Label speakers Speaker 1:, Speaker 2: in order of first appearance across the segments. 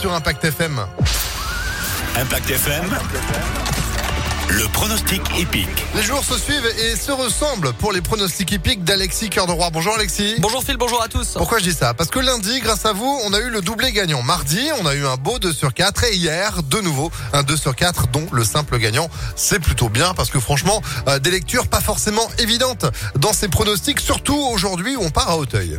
Speaker 1: sur Impact FM.
Speaker 2: Impact FM. Le pronostic épique.
Speaker 1: Les jours se suivent et se ressemblent pour les pronostics épiques d'Alexis Cœur de Roi. Bonjour Alexis.
Speaker 3: Bonjour Phil, bonjour à tous.
Speaker 1: Pourquoi je dis ça? Parce que lundi, grâce à vous, on a eu le doublé gagnant. Mardi, on a eu un beau 2 sur 4 et hier, de nouveau, un 2 sur 4 dont le simple gagnant. C'est plutôt bien parce que franchement, euh, des lectures pas forcément évidentes dans ces pronostics, surtout aujourd'hui où on part à Hauteuil.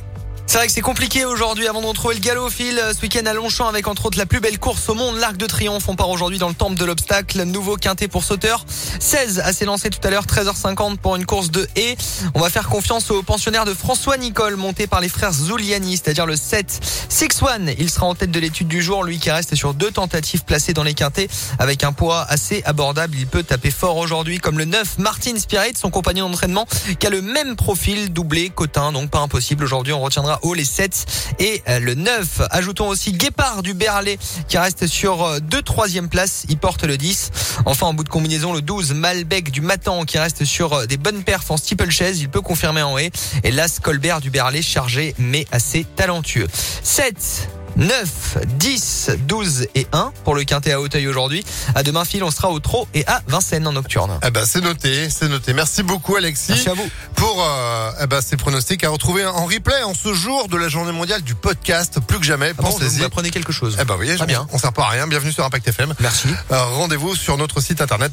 Speaker 3: C'est vrai que c'est compliqué aujourd'hui avant de retrouver le galop Phil. Ce week-end à Longchamp avec entre autres la plus belle course au monde, l'Arc de Triomphe. On part aujourd'hui dans le temple de l'obstacle. Nouveau quintet pour sauteur. 16 à s'élancer tout à l'heure, 13h50 pour une course de haie. On va faire confiance au pensionnaire de François Nicole, monté par les frères Zuliani, c'est-à-dire le 7. 6-1, il sera en tête de l'étude du jour. Lui qui reste sur deux tentatives placées dans les quintets avec un poids assez abordable. Il peut taper fort aujourd'hui comme le 9, Martin Spirit, son compagnon d'entraînement, qui a le même profil doublé, cotin, donc pas impossible. Aujourd'hui, on retiendra haut les 7 et euh, le 9. Ajoutons aussi Guépard du Berlay qui reste sur euh, deux troisième places. Il porte le 10. Enfin, en bout de combinaison, le 12 Malbec du Matan qui reste sur euh, des bonnes perfs en steeplechase. Il peut confirmer en haie. Et l'As Colbert du Berlay chargé mais assez talentueux. 7. 9, 10, 12 et 1 pour le quintet à Hauteuil aujourd'hui. À demain, fil, on sera au Trot et à Vincennes en nocturne.
Speaker 1: Eh ben, c'est noté, c'est noté. Merci beaucoup, Alexis.
Speaker 3: Merci à vous.
Speaker 1: Pour euh, eh ben, ces pronostics à retrouver en replay en ce jour de la journée mondiale du podcast. Plus que jamais,
Speaker 3: Ah bon,
Speaker 1: pensez-y.
Speaker 3: vous apprenez quelque chose.
Speaker 1: Eh ben,
Speaker 3: Très bien.
Speaker 1: on sert pas à rien. Bienvenue sur Impact FM.
Speaker 3: Merci.
Speaker 1: Euh, Rendez-vous sur notre site internet